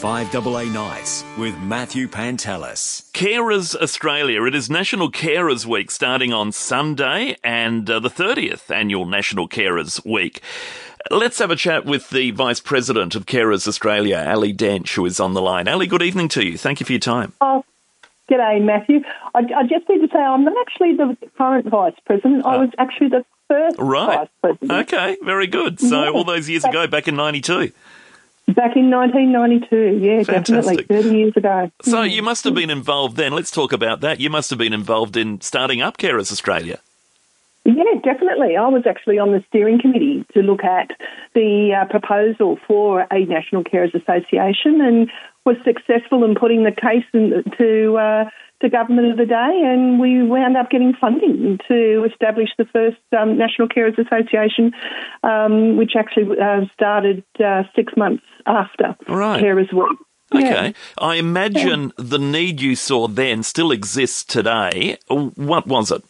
5AA Nights with Matthew Pantelis. Carers Australia. It is National Carers Week starting on Sunday and uh, the 30th annual National Carers Week. Let's have a chat with the Vice President of Carers Australia, Ali Dench, who is on the line. Ali, good evening to you. Thank you for your time. Oh, g'day, Matthew. I, I just need to say I'm not actually the current Vice President. I was actually the first Right. Vice President. Okay, very good. So, Yeah. all those years ago, back in 92. Back in 1992, yeah, definitely, 30 years ago. So, you must have been involved then. Let's talk about that. You must have been involved in starting up Carers Australia. Yeah, definitely. I was actually on the steering committee to look at the uh, proposal for a National Carers Association and was successful in putting the case in, to uh, to government of the day, and we wound up getting funding to establish the first um, National Carers Association, um, which actually uh, started uh, six months after Right. Carers Week. Okay. I imagine the need you saw then still exists today. What was it?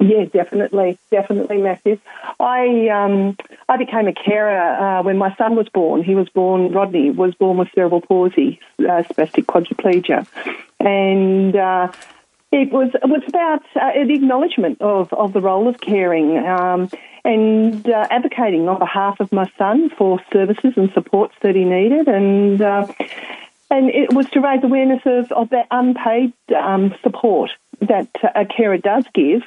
Yeah, definitely, definitely, Matthew. I um, I became a carer uh, when my son was born. He was born, Rodney was born with cerebral palsy, uh, spastic quadriplegia, and uh, it was it was about uh, the acknowledgement of, of the role of caring um, and uh, advocating on behalf of my son for services and supports that he needed, and uh, and it was to raise awareness of, of that unpaid um, support that a carer does give.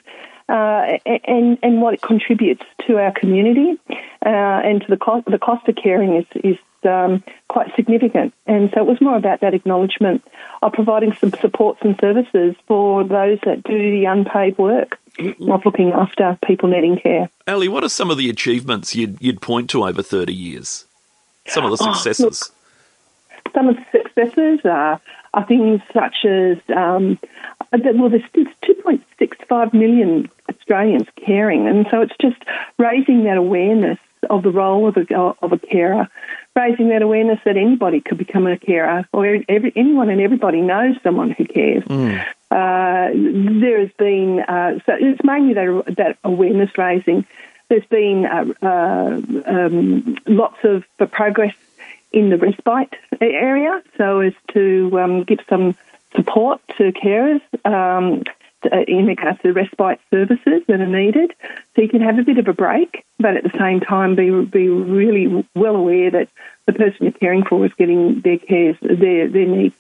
Uh, and and what it contributes to our community uh, and to the cost the cost of caring is is um, quite significant. And so it was more about that acknowledgement of providing some supports and services for those that do the unpaid work of looking after people needing care. Ali, what are some of the achievements you'd, you'd point to over 30 years? Some of the Oh, successes. Some of the successes are, are things such as, um, well, there's, there's 2.65 million Australians caring, and so it's just raising that awareness of the role of a, of a carer, raising that awareness that anybody could become a carer, or every, anyone and everybody knows someone who cares. Uh, there has been, uh, so it's mainly that, that awareness raising. There's been uh, uh, um, lots of progress in the respite area so as to um, give some support to carers um, to- in regards to respite services that are needed. So you can have a bit of a break, but at the same time be be really well aware that the person you're caring for is getting their cares, their their needs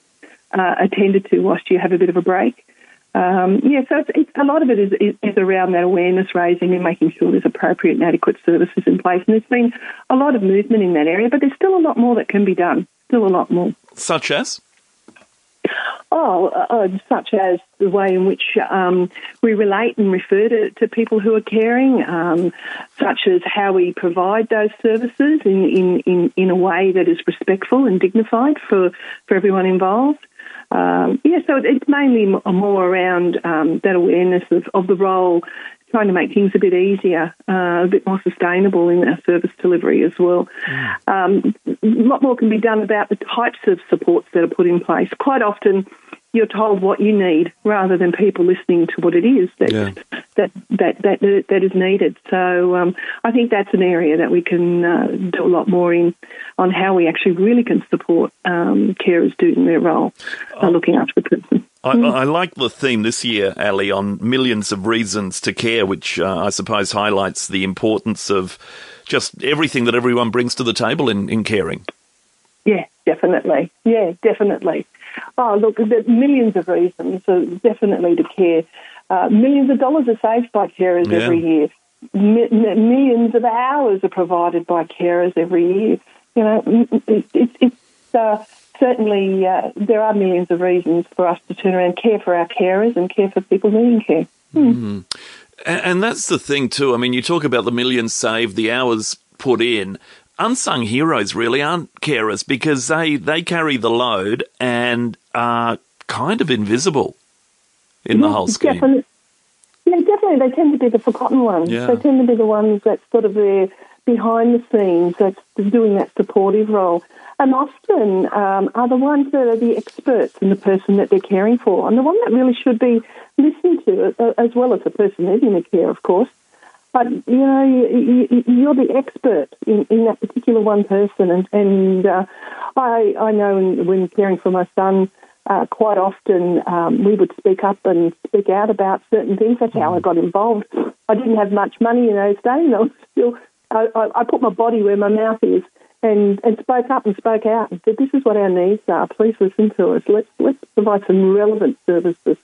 uh, attended to whilst you have a bit of a break. Um, yeah, so it's, it's, a lot of it is, is, is around that awareness raising and making sure there's appropriate and adequate services in place. And there's been a lot of movement in that area, but there's still a lot more that can be done. Still a lot more. Such as? Oh, uh, such as the way in which um, we relate and refer to, to people who are caring, um, such as how we provide those services in, in, in, in a way that is respectful and dignified for, for everyone involved. Um, yeah, so it's mainly more around um, that awareness of, of the role, trying to make things a bit easier, uh, a bit more sustainable in our service delivery as well. Um, a lot more can be done about the types of supports that are put in place. Quite often, you're told what you need rather than people listening to what it is that Yeah. that, that that that is needed. So um, I think that's an area that we can uh, do a lot more in on how we actually really can support um, carers doing their role, uh, looking after the person. I, I like the theme this year, Ali, on millions of reasons to care, which uh, I suppose highlights the importance of just everything that everyone brings to the table in, in caring. Yeah, definitely. Yeah, definitely. Oh, look, there's millions of reasons, so definitely to care. Uh, millions of dollars are saved by carers Yeah. every year. Mi- mi- millions of hours are provided by carers every year. You know, it, it, it's uh, certainly uh, there are millions of reasons for us to turn around, care for our carers, and care for people needing care. And, and that's the thing, too. I mean, you talk about the millions saved, the hours put in. Unsung heroes really aren't carers because they, they carry the load and are kind of invisible in the whole scheme. Definitely. Yeah, definitely. They tend to be the forgotten ones. Yeah. They tend to be the ones that sort of there behind the scenes, that's doing that supportive role. And often um, are the ones that are the experts in the person that they're caring for, and the one that really should be listened to, uh, as well as the person needing the care, of course. but you know, you, you're the expert in, in that particular one person, and, and uh, I I know when caring for my son. Uh, quite often, um, we would speak up and speak out about certain things. That's how I got involved. I didn't have much money in those days. I was still, I, I, I put my body where my mouth is, and, and spoke up and spoke out and said, "This is what our needs are. Please listen to us. Let's let's provide some relevant services,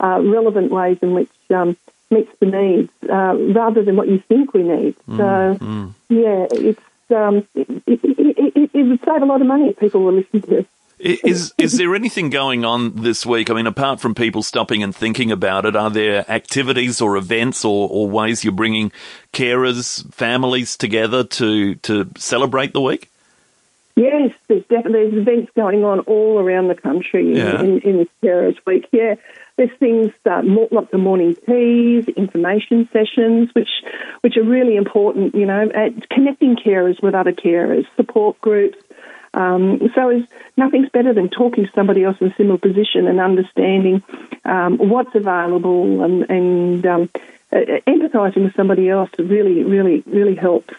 uh, relevant ways in which um, meets the needs, uh, rather than what you think we need." Mm, so, mm. yeah, it's um, it, it, it, it, would save a lot of money if people were listening to us. Is is there anything going on this week? I mean, apart from people stopping and thinking about it, are there activities or events or, or ways you're bringing carers, families together to to celebrate the week? Yes, there's definitely there's events going on all around the country yeah. in, in this Carers Week. Yeah, there's things, uh, more, lots of morning teas, information sessions, which which are really important. You know, connecting carers with other carers, support groups. Um, so nothing's better than talking to somebody else in a similar position and understanding um, what's available and, and um, uh, empathising with somebody else really, really, really helps.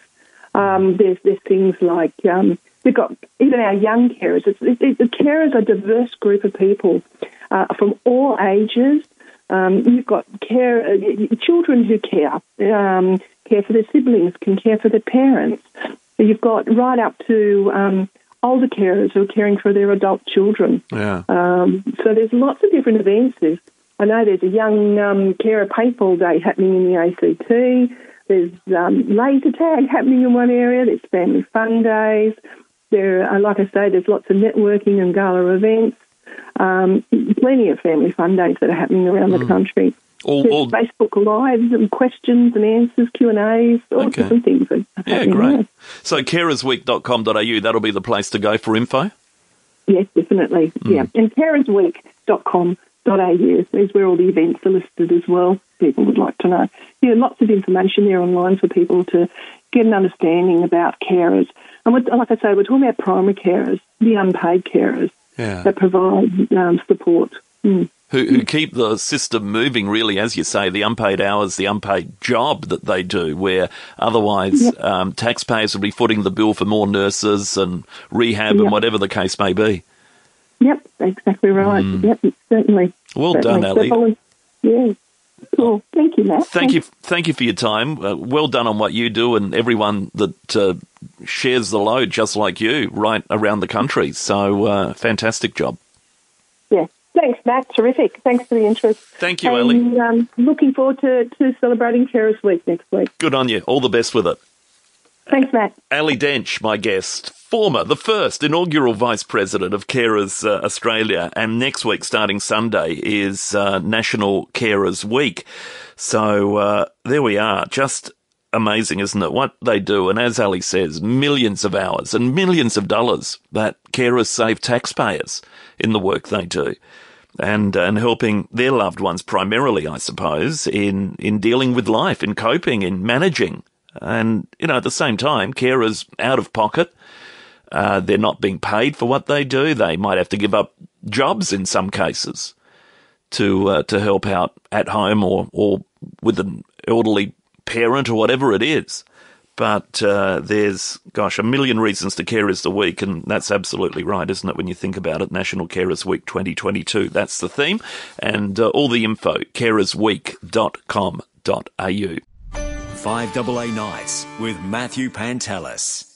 Um, there's there's things like um, we've got even our young carers. It's, it, it, the carers are a diverse group of people uh, from all ages. Um, you've got care uh, children who care, care for their siblings, can care for their parents. You've got right up to older carers who are caring for their adult children. Yeah. Um, so there's lots of different events. There's, I know there's a young um, carer paintball day happening in the ACT. There's um, laser tag happening in one area. There's family fun days. There, are, like I say, there's lots of networking and gala events. Um, plenty of family fun days that are happening around mm. the country. All, all, Facebook Lives and questions and answers, Q and A's, all okay. different things. yeah, great. There. So carersweek.com.au, that'll be the place to go for info. Yes, definitely. Mm. Yeah, and carersweek.com.au is where all the events are listed as well. People would like to know. Yeah, lots of information there online for people to get an understanding about carers. And like I say, we're talking about primary carers, the unpaid carers yeah. that provide um, support. Mm who, who keep the system moving, really, as you say, the unpaid hours, the unpaid job that they do, where otherwise yep. um, taxpayers will be footing the bill for more nurses and rehab yep. and whatever the case may be. Yep, exactly right. Mm. Yep, certainly. Well certainly. done, Ali. Yeah. Cool. Thank you, Matt. Thank you, thank you for your time. Uh, well done on what you do, and everyone that uh, shares the load, just like you, right around the country. So, uh, fantastic job. Thanks, Matt. Terrific. Thanks for the interest. Thank you, and, Um, looking forward to, to celebrating Carers Week next week. Good on you. All the best with it. Thanks, Matt. Ali Dench, my guest, former, the first inaugural Vice President of Carers uh, Australia. And next week, starting Sunday, is uh, National Carers Week. So uh, there we are. Just amazing, isn't it? What they do. And as Ali says, millions of hours and millions of dollars that carers save taxpayers in the work they do and and helping their loved ones primarily, I suppose, in in dealing with life, in coping, in managing, and you know at the same time, carers out of pocket. Uh, they're not being paid for what they do. They might have to give up jobs in some cases to uh, to help out at home or or with an elderly parent or whatever it is. But uh, there's, gosh, a million reasons to care is the week, and that's absolutely right, isn't it? When you think about it, National Carers Week 2022, that's the theme, and uh, all the info, carersweek.com.au. 5AA Nights with Matthew Pantelis.